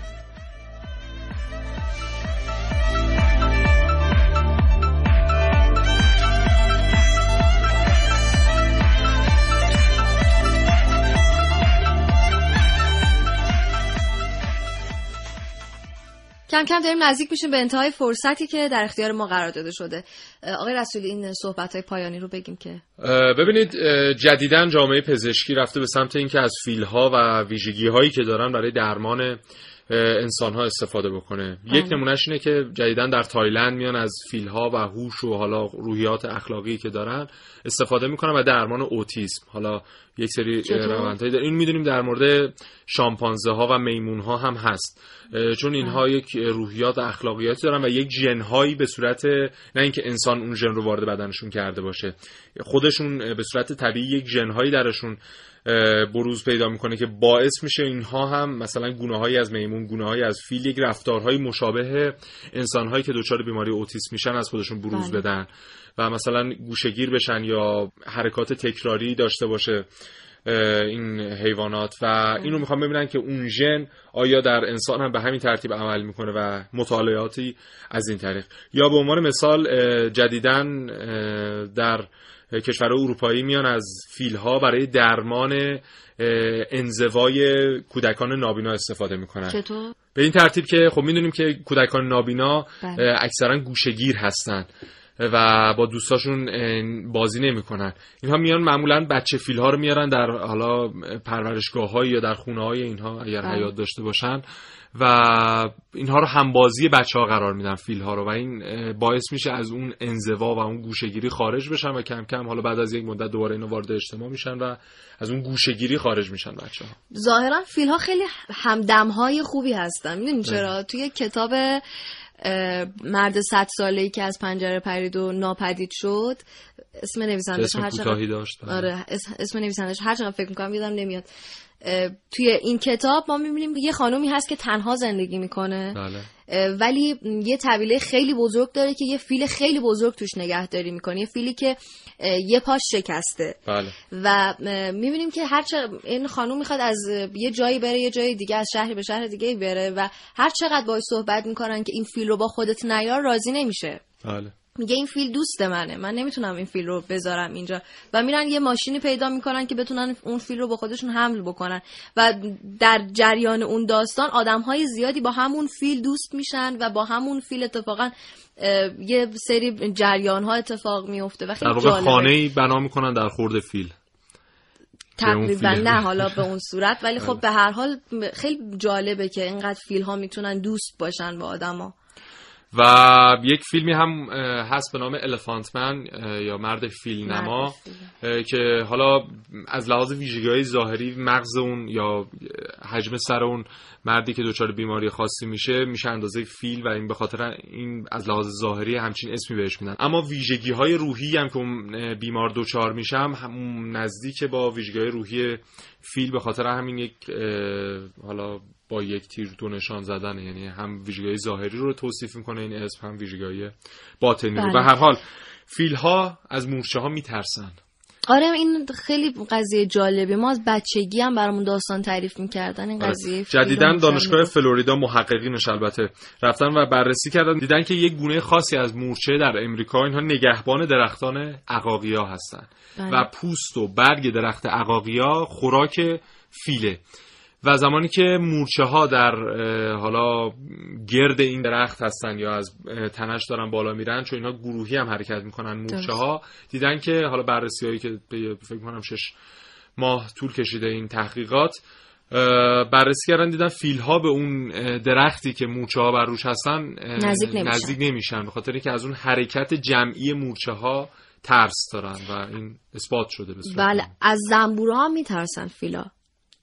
کم کم داریم نزدیک میشیم به انتهای فرصتی که در اختیار ما قرار داده شده. آقای رسولی این صحبت های پایانی رو بگیم که ببینید جدیدا جامعه پزشکی رفته به سمت اینکه از فیلها و ویژگی هایی که دارن برای درمان انسان ها استفاده بکنه. یک بله. نمونهش اینه که جدیدا در تایلند میان از فیل ها و هوش و حالا روحیات اخلاقی که دارن استفاده می‌کنن و درمان اوتیسم. حالا یک سری روندهایی داره این می‌دونیم در مورد شامپانزه ها و میمون ها هم هست. چون اینها. یک روحیات اخلاقیاتی دارن و یک جنهایی به صورت نه اینکه انسان اون ژن رو وارد بدنشون کرده باشه. خودشون به صورت طبیعی یک جنهایی درشون بروز پیدا می‌کنه که باعث میشه اینها هم مثلا گونه از میمون گونه از فیل یک رفتارهای مشابه انسانهایی که دچار بیماری اوتیسم میشن از خودشون بروز بله. بدن و مثلا گوشگیر بشن یا حرکات تکراری داشته باشه این حیوانات و بله. اینو می‌خوام ببینن که اون ژن آیا در انسان هم به همین ترتیب عمل می‌کنه و مطالعاتی از این طریق یا به عنوان مثال جدیدن در کشور اروپایی میان از فیلها برای درمان انزوای کودکان نابینا استفاده می‌کنن چطور؟ به این ترتیب که خب می‌دونیم که کودکان نابینا بله. اکثرا گوشگیر هستن و با دوستاشون بازی نمی‌کنن اینها میان معمولا بچه فیل ها رو میارن در حالا پرورشگاه یا در خونه های اینها اگر بله. حیات داشته باشن و اینها رو همبازی بچه ها قرار میدن فیل ها رو و این باعث میشه از اون انزوا و اون گوشگیری خارج بشن و کم کم حالا بعد از یک مدت دوباره اینو وارد اجتماع میشن و از اون گوشگیری خارج میشن بچه ها ظاهرا فیل ها خیلی همدم های خوبی هستن. می‌دونی چرا؟ توی کتاب مرد صد ساله ای که از پنجره پرید و ناپدید شد اسم نویسندش هر چقدر داشت. بله. آره اسم نویسندش هر چقدر فکر می‌کنم یادم نمیاد. توی این کتاب ما می‌بینیم یه خانومی هست که تنها زندگی می‌کنه بله. ولی یه طویله خیلی بزرگ داره که یه فیل خیلی بزرگ توش نگهداری می‌کنه یه فیلی که یه پاش شکسته بله. و می‌بینیم که هر این خانوم می‌خواد از یه جایی بره یه جای دیگه از شهری به شهر دیگه بره و هر چقدر باش صحبت می‌کنن که این فیل رو با خودت نیار راضی نمیشه بله. میگه این فیل دوست منه. من نمی‌تونم این فیل رو بذارم اینجا. و میرن یه ماشینی پیدا می‌کنن که بتونن اون فیل رو با خودشون حمل بکنن. و در جریان اون داستان آدم های زیادی با همون فیل دوست میشن و با همون فیل اتفاقا یه سری جریان ها اتفاق میفته و خیلی در خانه ای بنا می‌کنن در خور فیل. تقریبا نه [laughs] حالا به اون صورت. ولی خب به هر حال خیلی جالبه که اینقدر فیل ها می‌تونن دوست باشن با آدما. و یک فیلمی هم هست به نام الفانتمن یا مرد فیل نما که حالا از لحاظ ویژگی های ظاهری مغز اون یا حجم سر اون مردی که دچار بیماری خاصی میشه میشه اندازه فیل و این به خاطر این از لحاظ ظاهری همچین اسمی بهش میدن. اما ویژگی های روحی هم که اون بیمار دچار میشه هم نزدیک با ویژگی های روحی فیل به خاطر همین یک حالا با یک تیر دو نشان زدن یعنی هم ویژگی ظاهری رو توصیف می‌کنه این اسم هم ویژگی باطنی رو. به هر حال فیل ها از مورچه ها میترسن. آره این خیلی قضیه جالبه. ما از بچگی هم برامون داستان تعریف می‌کردن. این آره. قضیه جدیدن دانشگاه فلوریدا محققینش البته رفتن و بررسی کردن. دیدن که یک گونه خاصی از مورچه در امریکا اینها نگهبان درختان عقاقیا هستن. بله. و پوست و برگ درخت عقاقیا خوراک فیله. و زمانی که مورچه ها در حالا گرد این درخت هستن یا از تنش دارن بالا میرن چون اینا گروهی هم حرکت می‌کنن مورچه ها دیدن که حالا بررسی هایی که فکر کنم شش ماه طول کشیده این تحقیقات بررسی کردن دیدن فیل ها به اون درختی که مورچه ها بر روش هستن نزدیک نمیشن, نزدیک نمیشن به خاطر اینکه از اون حرکت جمعی مورچه ها ترس دارن و این اثبات شده به بله از زنبورها هم میترسن فیلا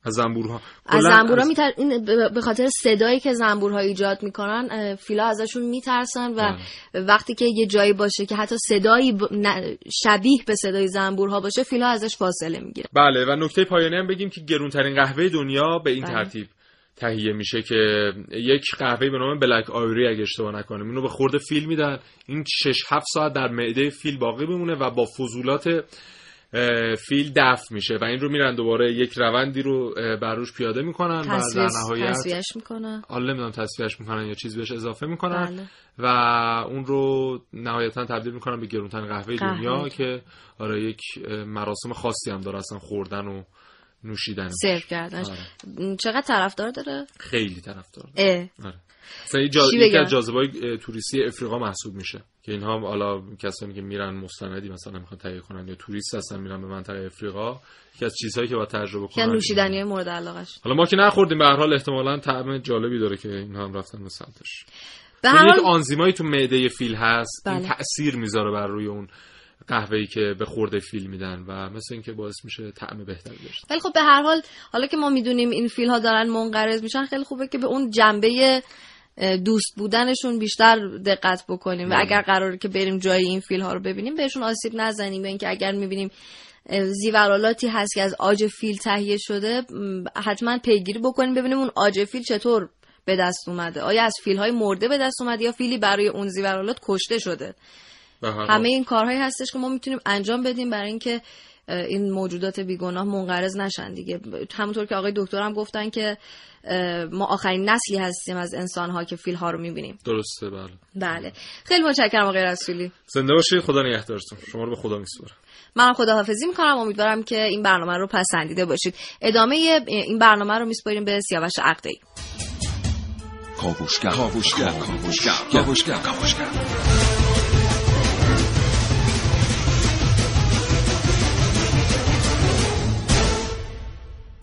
از زنبورها از زنبورها میتر... این به خاطر صدایی که زنبورها ایجاد می‌کنن فیلا ازشون میترسن و بله. وقتی که یه جایی باشه که حتی صدایی شبیه به صدای زنبورها باشه فیلا ازش فاصله می‌گیره بله و نکته پایانی هم بگیم که گرونترین قهوه دنیا به این بله. ترتیب تهیه میشه که یک قهوه به نام بلک آیری اگه اشتباه نکنم اینو به خورده فیل میدن این 6 7 ساعت در معده فیل باقی میمونه و با فضولات فیل دفع میشه و این رو میرن دوباره یک روندی رو بر روش پیاده می‌کنن و در نهایت تصفیهش می‌کنن. حالا نمی‌دونم تصفیهش می‌کنن یا چیز بهش اضافه می‌کنن بله. و اون رو نهایتا تبدیل می‌کنن به گرونترین قهوه, دنیا که آره یک مراسم خاصی هم داره اصلا خوردن و نوشیدن سرو کردنش. آره. چقدر طرفدار داره؟ خیلی طرفدار. داره آره. یکی از جاذبه توریستی افریقا محسوب میشه که اینها حالا کسانی که میرن مستندی مثلا می‌خوان تهیه کنن یا توریست هستن میرن به منطقه افریقا یکی از چیزهایی که با تجربه کنن. نوشیدنی مورد علاقش حالا ما که نخوردیم به هر حال احتمالاً طعم جالبی داره که اینها هم رفتن به سمتش. به هر حال آنزیمایی تو معده فیل هست بله. این تاثیر می‌ذاره بر روی اون قهوه‌ای که به خورده فیل میدن و مثل اینکه باعث میشه طعم بهتری داشته ولی خب به هر حال حالا که ما می‌دونیم این فیل ها دارن منقرض میشن خیلی خوبه که به اون جنبه دوست بودنشون بیشتر دقت بکنیم و بله. اگر قراره که بریم جای این فیل ها رو ببینیم بهشون آسیب نزنیم. به اینکه اگر می‌بینیم زیورالاتی هست که از آج فیل تهیه شده حتما پیگیری بکنیم ببینیم اون آج فیل چطور به دست اومده. آیا از فیل های مرده به دست اومده یا فیلی برای اون زیورالات کشته شده؟ همه این کارهایی هستش که ما می‌تونیم انجام بدیم برای اینکه این موجودات بیگناه منقرض نشن دیگه. همونطور که آقای دکتر هم گفتن که ما آخرین نسلی هستیم از انسان ها که فیل ها رو می‌بینیم. درسته بله. بله. خیلی متشکرم آقای رسولی. زنده باشید. خدا نگهدارتون. شما رو به خدا میسپارم. منم خداحافظی می‌کنم. امیدوارم که این برنامه رو پسندیده باشید. ادامه این برنامه رو میسپاریم به سیاوش عقدی کاوشگر. کاوشگر. کاوشگر. کاوشگر.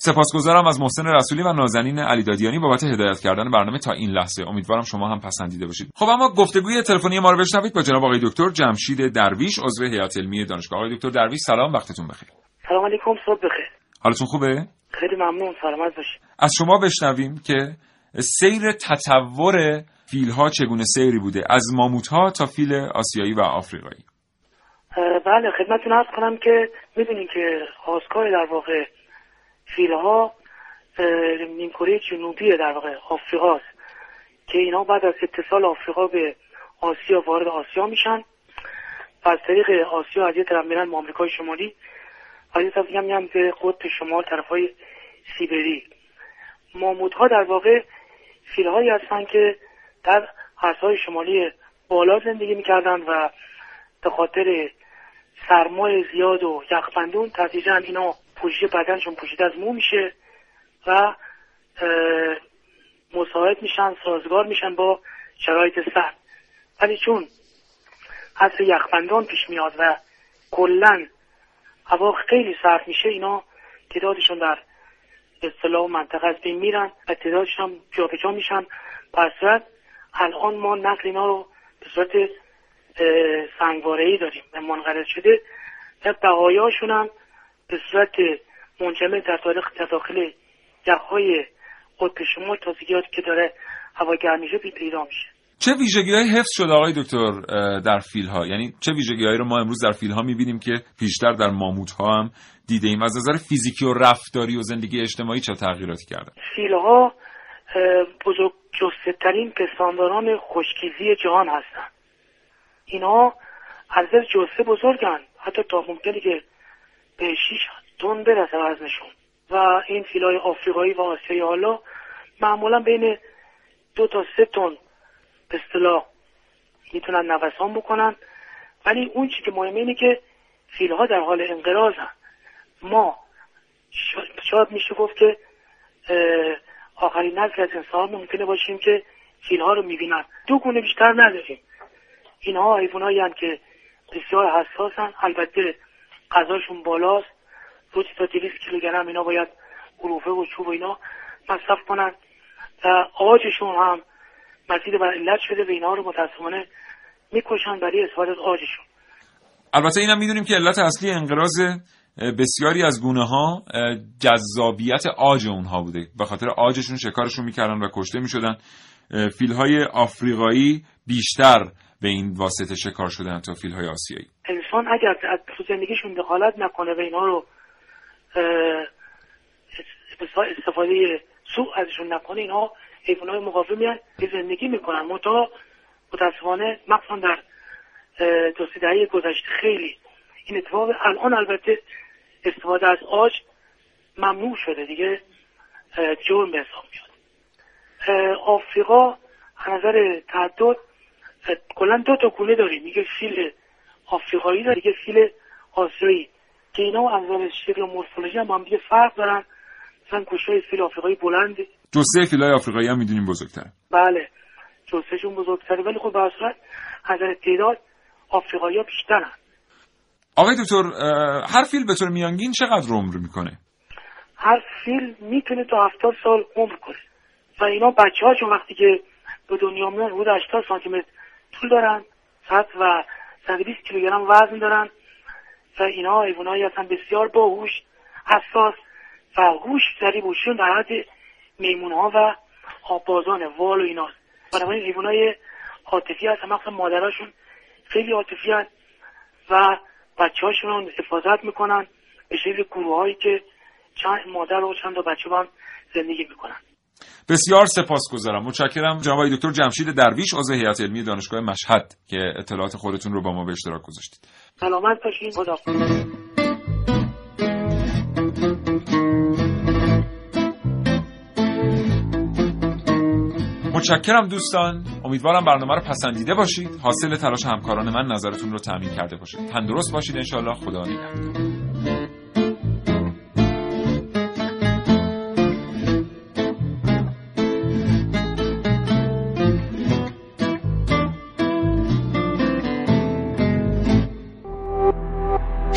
سپاسگزارم از محسن رسولی و نازنین علی دادیانی بابت هدایت کردن برنامه تا این لحظه. امیدوارم شما هم پسندیده باشید. خب اما گفتگوی تلفنی ما رو بشنوید با جناب آقای دکتر جمشید درویش عضو هیئت علمی دانشگاه. آقای دکتر درویش سلام وقتتون بخیر. سلام علیکم صبح بخیر. حالتون خوبه؟ خیلی ممنون سلامت باشید از شما بشنویم که سیر تطور فیل ها چگونه سیری بوده؟ از ماموت ها تا فیل آسیایی و آفریقایی. بله خدمتتون عرض کنم که می‌دونین که خواستگاه در واقع فیل ها نیمکره جنوبی در واقع آفریقاست که اینا بعد از اتصال آفریقا به آسیا وارد آسیا میشن. و از طریق آسیا از یه طرف میرن آمریکای شمالی از یه طرف میرن به قطب شمال طرف های سیبری. ماموت ها در واقع فیل هایی هستن که در های شمالی بالا زندگی می‌کردن و به خاطر سرمای زیاد و یخبندون تدریجا اینا پوشش بدنشون پوشیده از مو میشه و مساعد میشن سازگار میشن با شرایط سرد ولی چون حس یخبندان پیش میاد و کلا هوا خیلی سرد میشه اینا تعدادشون در اصطلاح منطقه از بین میرن و تعدادشون هم جابجا میشن. پس الان ما نقل اینا رو به صورت سنگواره داریم. منقرض شده. و بقایاشون هم به صورت منجمه در تاریخ تداخل یخهای قطب شمال تازگیات که داره هوا گرم میشه پیدا میشه. چه ویژگی های حفظ شده آقای دکتر در فیل ها یعنی چه ویژگی هایی رو ما امروز در فیل ها می‌بینیم که پیشتر در ماموت ها هم دیده ایم؟ از نظر فیزیکی و رفتاری و زندگی اجتماعی چه تغییراتی کردن؟ فیل ها بزرگ جسته ترین پستانداران خشکیزی جهان هستند اینا از جسته بزرگن. حتی تا ممکنه که به 6 تن برسه وزنشون. و این فیلای آفریقایی و آسیایی حالا معمولا بین دو تا سه تن به اصطلاح می‌تونن نوسان بکنن. ولی اون چی که مهمه اینه که فیلها در حال انقراضن ما شاید میشه گفت که آخرین نسل از انسان ممکنه باشیم که فیلها رو می‌بینن. دو گونه بیشتر نداریم. اینها حیوانایی که بسیار حساسن. البته غذاشون بالاست. روزی تا دویست کیلوگرم اینا باید علوفه و چوب و اینا مصرف کنن. و آجشون هم مزید بر علت شده و اینا رو متاسفانه می‌کشن برای استفاده از آجشون. البته اینم می‌دونیم که علت اصلی انقراض بسیاری از گونه ها جذابیت آج اونها بوده. به خاطر آجشون شکارشون می‌کردن و کشته می‌شدن. فیل های آفریقایی بیشتر به این واسطه شکار شدن تا فیل های آسیایی. انسان اگر تو زندگیشون دخالت نکنه و اینا رو استفاده سوء ازشون نکنه اینها حیوان های مقاومی به زندگی می‌کنن. متا متاسفانه مخصوصا در دو دهه گذشته خیلی این اتفاق الان البته استفاده از آج ممنوع شده دیگه جرم به حساب میاد. آفریقا از نظر تعدد کلا دو تا گونه داریم. میگه فیل آفریقایی داره دیگه فیل آسیایی که اینا از نظر شکل مورفولوژی هم هم دیگه فرق دارن. مثلا گوشای فیل آفریقایی بلند جسه فیلای آفریقایی هم می‌دونیم بزرگتر. بله. جسهشون بزرگتره. ولی خب به صورت از تعداد آفریقایی ها بیشترن. آقای دکتر هر فیل به طور میانگین چقدر عمر می‌کنه؟ هر فیل می‌تونه تا هفتاد سال عمر کنه. و اینا بچه هاشون وقتی که به دنیا میان حدود 80 سانتی متر طول دارن 100 و 120 کیلوگرم وزن دارن و اینا حیوانایی هستن بسیار باهوش حساس و هوش سری بوشون در حد میمون ها و آبازان وال و ایناست بنابراین حیوانای عاطفی هستن مخصوصا مادراشون خیلی عاطفی و بچه هاشون حفاظت می‌کنن به شکل گروه هایی که چند مادر و چند تا بچه هم زندگی می‌کنن. بسیار سپاسگزارم. متشکرم جناب دکتر جمشید درویش عضو هیئت علمی دانشگاه مشهد که اطلاعات خودتون رو با ما به اشتراک گذاشتید. سلامت باشین. خدا متشکرم دوستان. امیدوارم برنامه رو پسندیده باشید. حاصل تلاش همکاران من نظرتون رو تامین کرده باشید. تندرست باشید انشالله خدا نگهدار.